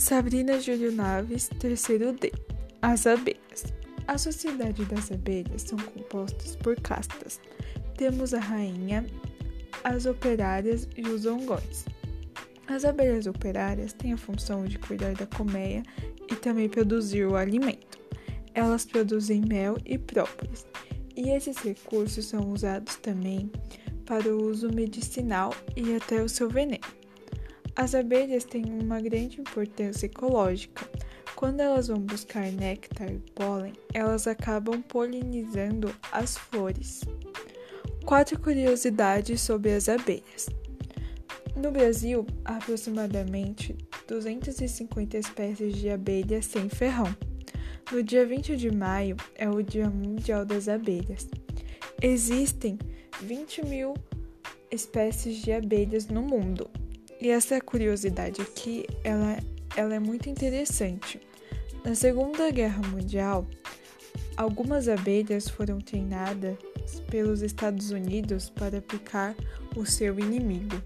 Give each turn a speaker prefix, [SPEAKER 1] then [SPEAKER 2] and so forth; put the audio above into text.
[SPEAKER 1] Sabrina Júlio Naves, terceiro D. As abelhas. A sociedade das abelhas são compostas por castas. Temos a rainha, as operárias e os ongões. As abelhas operárias têm a função de cuidar da colmeia e também produzir o alimento. Elas produzem mel e própolis, e esses recursos são usados também para o uso medicinal e até o seu veneno. As abelhas têm uma grande importância ecológica. Quando elas vão buscar néctar e pólen, elas acabam polinizando as flores. Quatro curiosidades sobre as abelhas. No Brasil, há aproximadamente 250 espécies de abelhas sem ferrão. No dia 20 de maio é o Dia Mundial das Abelhas. Existem 20 mil espécies de abelhas no mundo. E essa curiosidade aqui, ela, ela é muito interessante. Na Segunda Guerra Mundial, algumas abelhas foram treinadas pelos Estados Unidos para picar o seu inimigo.